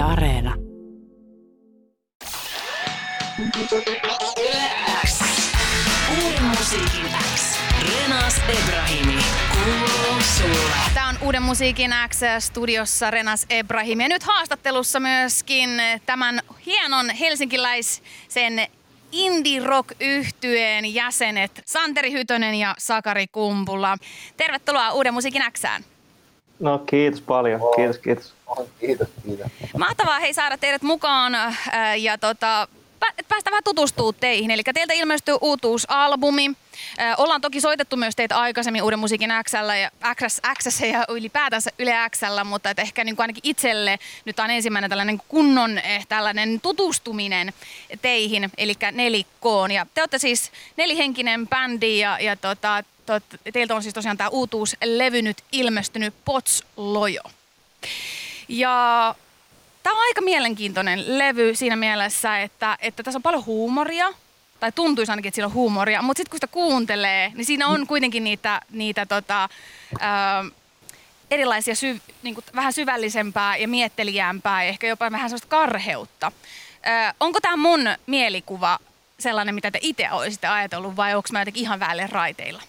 Areena. Uuden musiikin X. Renas Ebrahimi. Kuuluu sulle. Tämä on Uuden musiikin X-studiossa Renas Ebrahim. Ja nyt haastattelussa myöskin tämän hienon helsinkiläisen indie rock yhtyeen jäsenet Santeri Hytönen ja Sakari Kumpula. Tervetuloa Uuden musiikin Xään. No kiitos paljon, kiitos kiitos. Kiitos, kiitos. Mahtavaa hei saada teidät mukaan äh, ja tota, pä- päästä vähän tutustua teihin. Eli teiltä ilmestyy uutuusalbumi. Äh, ollaan toki soitettu myös teitä aikaisemmin Uuden musiikin Xllä ja XS, XS ja ylipäätänsä Yle Xllä, mutta et ehkä niin kuin ainakin itselle nyt on ensimmäinen tällainen kunnon eh, tällainen tutustuminen teihin, eli nelikkoon. Ja te olette siis nelihenkinen bändi ja, ja tota, tot, teiltä on siis tosiaan tämä uutuuslevy nyt ilmestynyt Pots Lojo. Ja tämä on aika mielenkiintoinen levy siinä mielessä, että, että tässä on paljon huumoria, tai tuntuisi ainakin, että siinä on huumoria, mutta sitten kun sitä kuuntelee, niin siinä on kuitenkin niitä, niitä tota, ää, erilaisia syv, niin kuin vähän syvällisempää ja miettelijämpää ja ehkä jopa vähän sellaista karheutta. Ää, onko tämä mun mielikuva sellainen, mitä te itse olisitte ajatellut vai onko mä jotenkin ihan väälle raiteilla?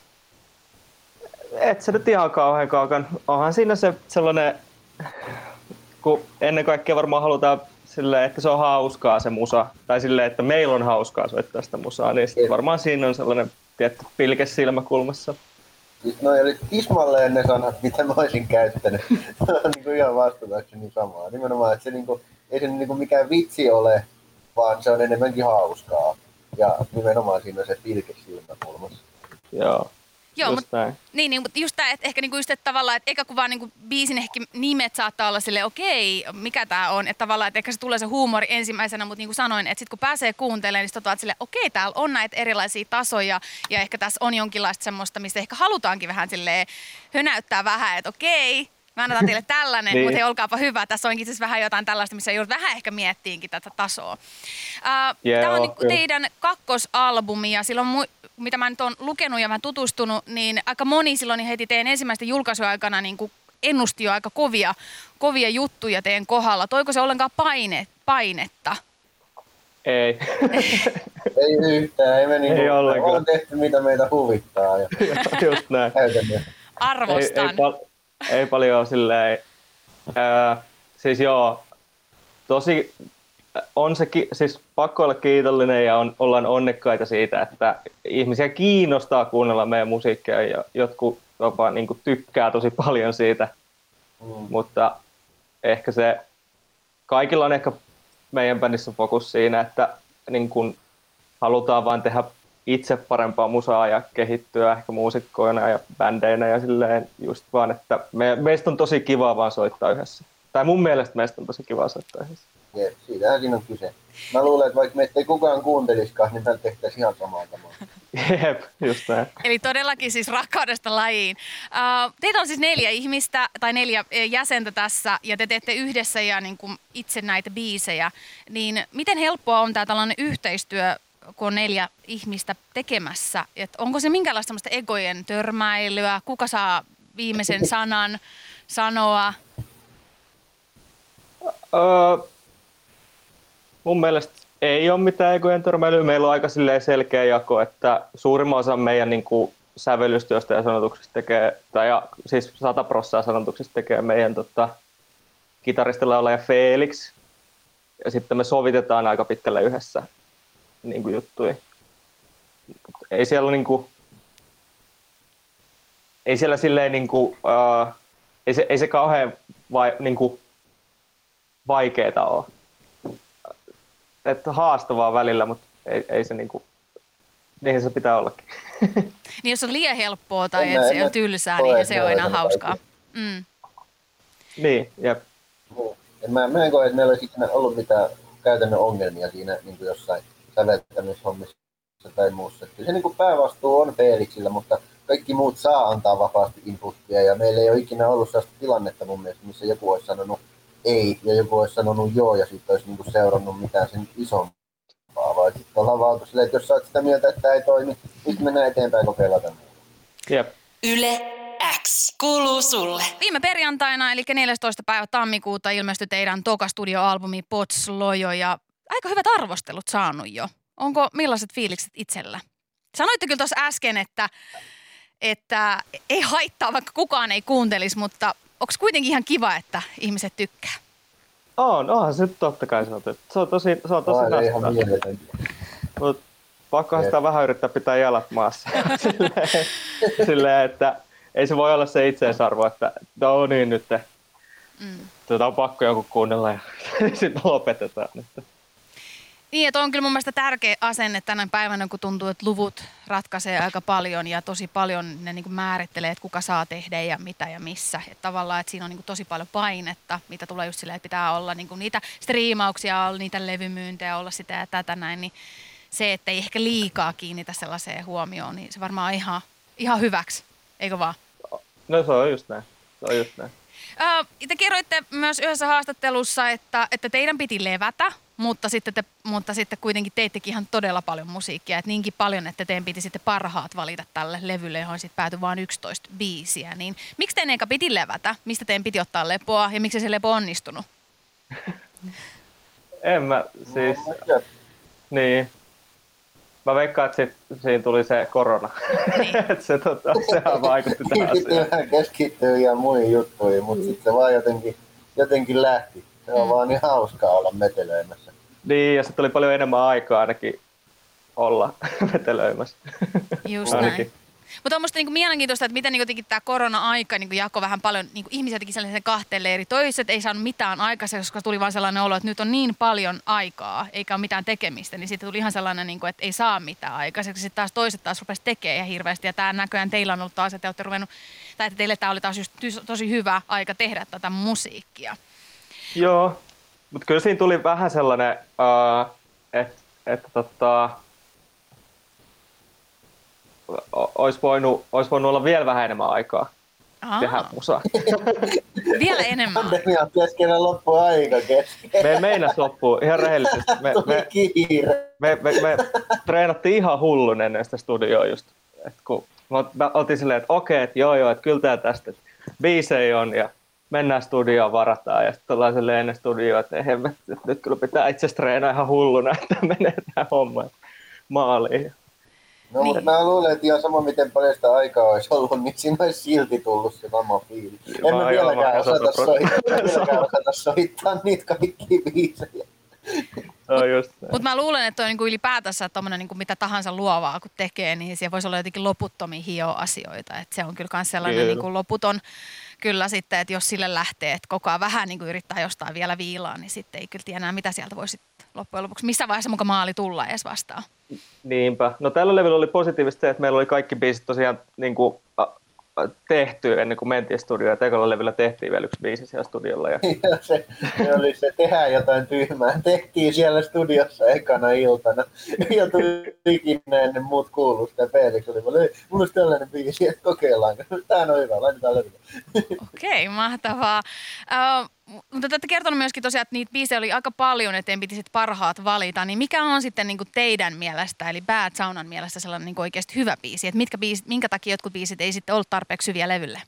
Et se nyt ihan kauhean kaukan. Onhan siinä se sellainen, kun ennen kaikkea varmaan halutaan silleen, että se on hauskaa se musa, tai silleen, että meillä on hauskaa soittaa sitä musaa, niin sit varmaan siinä on sellainen tietty pilke silmäkulmassa. Noi oli tismalleen ne sanat, mitä mä olisin käyttänyt. on niin kuin ihan vastatakseni samaa. Nimenomaan, että se niin kuin, ei se niin kuin mikään vitsi ole, vaan se on enemmänkin hauskaa. Ja nimenomaan siinä on se pilke silmäkulmassa. Joo, Joo, mutta. Niin, niin mutta just tämä, että ehkä niinku just, että tavallaan, että eikä kun vaan niinku biisin ehkä nimet saattaa olla sille okei, mikä tämä on, että tavallaan, että ehkä se tulee se huumori ensimmäisenä, mutta niin kuin sanoin, että sitten kun pääsee kuuntelemaan, niin sitten sille okei, täällä on näitä erilaisia tasoja ja ehkä tässä on jonkinlaista semmoista, mistä ehkä halutaankin vähän sille hönäyttää vähän, että okei, Mä annetaan teille tällainen, Niin. mutta hei, olkaapa hyvä. Tässä onkin siis vähän jotain tällaista, missä joudut vähän ehkä miettiinkin tätä tasoa. Uh, Joo, Tämä on niinku joo. teidän kakkosalbumi ja silloin, mu- mitä mä nyt oon lukenut ja vähän tutustunut, niin aika moni silloin heti teidän ensimmäisten julkaisuaikana niin kuin ennusti jo aika kovia, kovia juttuja teidän kohdalla. Toiko se ollenkaan paine, painetta? Ei. Ei yhtään, ei me niin Ei ollenkaan. on tehty mitä meitä huvittaa ja just näin. käytännössä. Ei, Arvostan. ei, pal- ei paljon silleen. Ää, siis joo, tosi on se, ki- siis pakko olla kiitollinen ja on, ollaan onnekkaita siitä, että ihmisiä kiinnostaa kuunnella meidän musiikkia ja jotkut jopa niin kuin, tykkää tosi paljon siitä, Mm. mutta ehkä se, kaikilla on ehkä meidän bändissä fokus siinä, että niin kuin, halutaan vain tehdä itse parempaa musaa ja kehittyä ehkä muusikkoina ja bändeinä ja silleen just vaan, että me, meistä on tosi kiva vaan soittaa yhdessä. Tai mun mielestä meistä on tosi kiva soittaa yhdessä. Jep, siitähän siinä on kyse. Mä luulen, että vaikka meitä ei kukaan kuuntelisikaan, niin me tehtäisiin ihan samaa samaa. Jep, just näin. Eli todellakin siis rakkaudesta lajiin. Uh, teitä on siis neljä ihmistä tai neljä eh, jäsentä tässä ja te teette yhdessä ja niin kuin itse näitä biisejä. Niin miten helppoa on tämä tällainen yhteistyö, kun on neljä ihmistä tekemässä? Et onko se minkälaista egojen törmäilyä? Kuka saa viimeisen sanan sanoa? Öö, mun mielestä ei ole mitään egojen törmäilyä. Meillä on aika selkeä jako, että suurimman osan meidän niin kuin, sävellystyöstä ja sanotuksista tekee, tai ja, siis 100 prosenttia sanotuksista tekee meidän tota, kitaristilla ja Felix. Ja sitten me sovitetaan aika pitkälle yhdessä niin kuin juttuja. Ei siellä niin kuin, ei siellä silleen niin kuin, uh, ei, se, ei se kauhean vai, niin kuin, vaikeeta ole. Että haastavaa välillä, mutta ei, ei se niinku, niinhän se pitää ollakin. Niin jos on liian helppoa tai En että mä- se on tylsää, niin se on aina hauskaa. Mm. niin, jep. Niin. Mä, mä en koe, että meillä olisi ikinä ollut mitään käytännön ongelmia siinä niin kuin jossain säveltämishommissa tai muussa. Kyllä se niin kuin päävastuu on Felixillä, mutta kaikki muut saa antaa vapaasti inputtia ja meillä ei ole ikinä ollut sellaista tilannetta mun mielestä, missä joku olisi sanonut ei ja joku olisi sanonut joo ja sitten olisi niin kuin seurannut mitään sen isompaa. Vai sitten ollaan vaan silleen, että jos sä oot sitä mieltä, että tämä ei toimi, nyt mennään eteenpäin kokeillaan tämän. jep. Yle X. Kuuluu sulle. Viime perjantaina, eli 14. päivä tammikuuta, ilmestyi teidän toka studioalbumi Pots Lojo ja aika hyvät arvostelut saanut jo. Onko millaiset fiilikset itsellä? Sanoitte kyllä tuossa äsken, että, että ei haittaa, vaikka kukaan ei kuuntelisi, mutta onko kuitenkin ihan kiva, että ihmiset tykkää? On, onhan se totta kai se on. Se on tosi, se on tosi Vaan ihan nastaa. mieletön. Mut pakkohan sitä vähän yrittää pitää jalat maassa. silleen, silleen, että ei se voi olla se itseisarvo, että no niin nyt, Mm. tätä on pakko jonkun kuunnella ja sitten lopetetaan. Että. Niin, että on kyllä mun mielestä tärkeä asenne tänä päivänä, kun tuntuu, että luvut ratkaisee aika paljon ja tosi paljon ne niin kuin määrittelee, että kuka saa tehdä ja mitä ja missä. Että tavallaan, että siinä on niin kuin tosi paljon painetta, mitä tulee just silleen, että pitää olla niin kuin niitä striimauksia, olla niitä levymyyntejä, olla sitä ja tätä näin, niin se, että ei ehkä liikaa kiinnitä sellaiseen huomioon, niin se varmaan on ihan, ihan hyväksi, eikö vaan? No se on just näin. Se on just näin. Ö, te kerroitte myös yhdessä haastattelussa, että, että teidän piti levätä, mutta sitten, te, mutta sitten kuitenkin teittekin ihan todella paljon musiikkia. Et niinkin paljon, että teidän piti sitten parhaat valita tälle levylle, johon sitten päätyi vain 11 biisiä. Niin miksi teidän eka piti levätä? Mistä teidän piti ottaa lepoa ja miksi se lepo onnistunut? En mä siis, Mutta niin. Mä veikkaan, että sit, siinä tuli se korona. Niin. että se, tota, sehän vaikutti tähän Piti asiaan. vähän keskittyä ja muihin juttuihin, mutta sitten se vaan jotenkin, jotenkin lähti. Se on Mm. vaan niin hauskaa olla metelöimässä. Niin, ja sitten oli paljon enemmän aikaa ainakin olla vetelöimässä. Just näin. Mutta on musta niinku mielenkiintoista, että miten niinku tämä korona-aika niinku jakoi vähän paljon niinku ihmisiä teki sellaisen kahteen leiri. Toiset ei saanut mitään aikaiseksi, koska tuli vaan sellainen olo, että nyt on niin paljon aikaa, eikä ole mitään tekemistä. Niin sitten tuli ihan sellainen, niinku, että ei saa mitään aikaiseksi. Sitten taas toiset taas rupesi tekemään ihan hirveästi. Ja tämä näköjään teillä on ollut taas, että te ruvennut, tai että teille tämä oli taas just tosi hyvä aika tehdä tätä musiikkia. Joo, mutta kyllä siinä tuli vähän sellainen, uh, että et, tota, olisi voinut, ois voinut olla vielä vähän enemmän aikaa tehdä Aa, musaa. vielä enemmän. Pandemian keskellä loppu aika kesken. Me ei meinas loppua ihan rehellisesti. Me, me, me, me, me treenattiin ihan hullun ennen sitä studioa just. Et kun me me oltiin silleen, että okei, että joo joo, että kyllä tää tästä, biisejä on ja mennään studioon, varataan ja sitten ollaan silleen ennen studioa, että ei että nyt kyllä pitää itse asiassa treenaa ihan hulluna, että menee tämä homma maaliin. No, mutta mä luulen, että ihan sama miten paljon sitä aikaa olisi ollut, niin siinä olisi silti tullut se sama fiilis. En Mä vieläkään osata sata soittaa, vieläkään osata soittaa niitä kaikki biisejä. Just näin. Mutta mä luulen, että on niinku ylipäätänsä tommonen niinku mitä tahansa luovaa kun tekee, niin siellä voisi olla jotenkin loputtomia hio asioita. Et se on kyllä myös sellainen Kyllä. niinku loputon kyllä sitten, että jos sille lähtee, että koko ajan vähän niinku yrittää jostain vielä viilaa, niin sitten ei kyllä tiedä enää, mitä sieltä voisi loppujen lopuksi, missä vaiheessa muka maali tulla edes vastaan. Niinpä. No tällä levyllä oli positiivista se, että meillä oli kaikki biisit tosiaan niin kuin, tehty ennen kuin mentiin studioon. Ja ekalla levyllä tehtiin vielä yksi biisi siellä studiolla. Ja, Ja se, se oli se, tehdään jotain tyhmää. Tehtiin siellä studiossa ekana iltana. Ja tuli ikinä ennen muut kuuluu sitä. Felix oli, vaan, "Ei, mulla olisi tällainen biisi, että kokeillaan. Tää on hyvä, laitetaan levylle. Okei, mahtavaa. Uh, mutta te olette kertonut myöskin tosiaan, että niitä biisejä oli aika paljon, että piti sit parhaat valita. Niin mikä on sitten niinku teidän mielestä, eli Bad Saunan mielestä sellainen niinku oikeasti hyvä biisi? Et mitkä biisit, minkä takia jotkut biisit ei sitten ollut tarpeeksi hyviä levylle?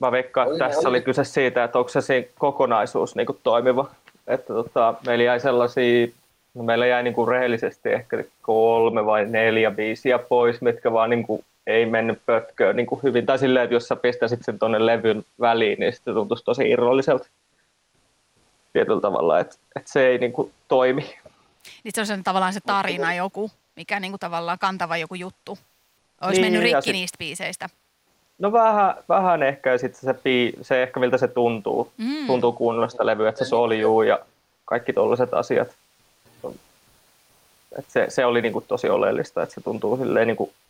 mä veikkaan, että tässä oli. kyse siitä, että onko se siinä kokonaisuus niin kuin toimiva. Että tota, meillä jäi sellaisia, no meillä jäi niin kuin rehellisesti ehkä kolme vai neljä biisiä pois, mitkä vaan niin kuin ei mennyt pötköön niin kuin hyvin. Tai silleen, että jos sä pistäisit sen tuonne levyn väliin, niin sitten tuntuisi tosi irralliselta tietyllä tavalla, että, että se ei niin kuin toimi. Niin se on sen, tavallaan se tarina joku, mikä niinku tavallaan kantava joku juttu. Olisi Niin, mennyt rikki sit- niistä biiseistä. No vähän, vähän ehkä ja sitten se, bii, se ehkä miltä se tuntuu, Mm. tuntuu kuunnella sitä levyä, että se soljuu ja kaikki tollaiset asiat. Et se, se oli niinku tosi oleellista, että se tuntuu silleen niinku s-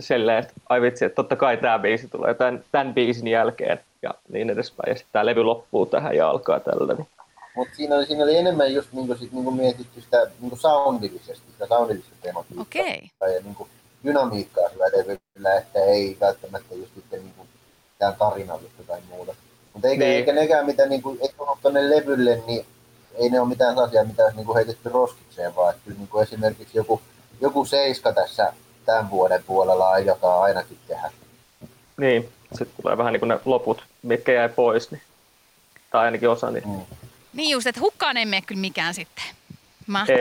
silleen, että ai vitsi, että totta kai tämä biisi tulee tämän, tämän biisin jälkeen ja niin edespäin. Ja sitten tämä levy loppuu tähän ja alkaa tällä. Niin. Mutta siinä oli, siinä oli enemmän just niinku, sit, niinku mietitty sitä niinku soundillisesti, sitä soundillista tematiikkaa. Okei. Ja niinku dynamiikkaa sillä levyllä, että ei välttämättä just sitten niinku mitään tarinallista tai muuta. Mutta eikä, Niin. eikä nekään mitä niinku, ei tullut tonne levylle, niin ei ne ole mitään sellaisia, mitä olisi niinku heitetty roskikseen, vaan että niinku esimerkiksi joku, joku seiska tässä tämän vuoden puolella aiotaan ainakin tehdä. niin, sitten tulee vähän niin kuin ne loput, mitkä jäi pois, niin, tai ainakin osa. Niin. Mm. Niin just, että hukkaan ei mene kyllä mikään sitten. Mahtavaa.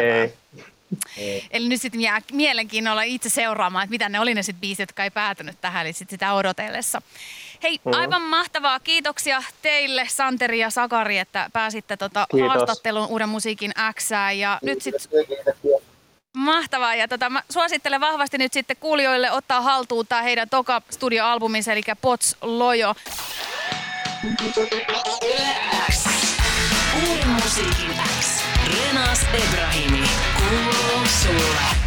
Ei, Eli nyt sitten jää mielenkiinnolla itse seuraamaan, että mitä ne oli ne sitten biisit, jotka ei päätynyt tähän, eli sit sitä odotellessa. Hei, Mhm. aivan mahtavaa. Kiitoksia teille, Santeri ja Sakari, että pääsitte tota Kiitos. haastattelun Uuden musiikin X. Ja nyt sitten mahtavaa. Ja tota, mä suosittelen vahvasti nyt sitten kuulijoille ottaa haltuun tämä heidän toka studioalbuminsa, eli Pots Lojo. Musiikin X. Renas Ebrahimi. Kuuluu sulle.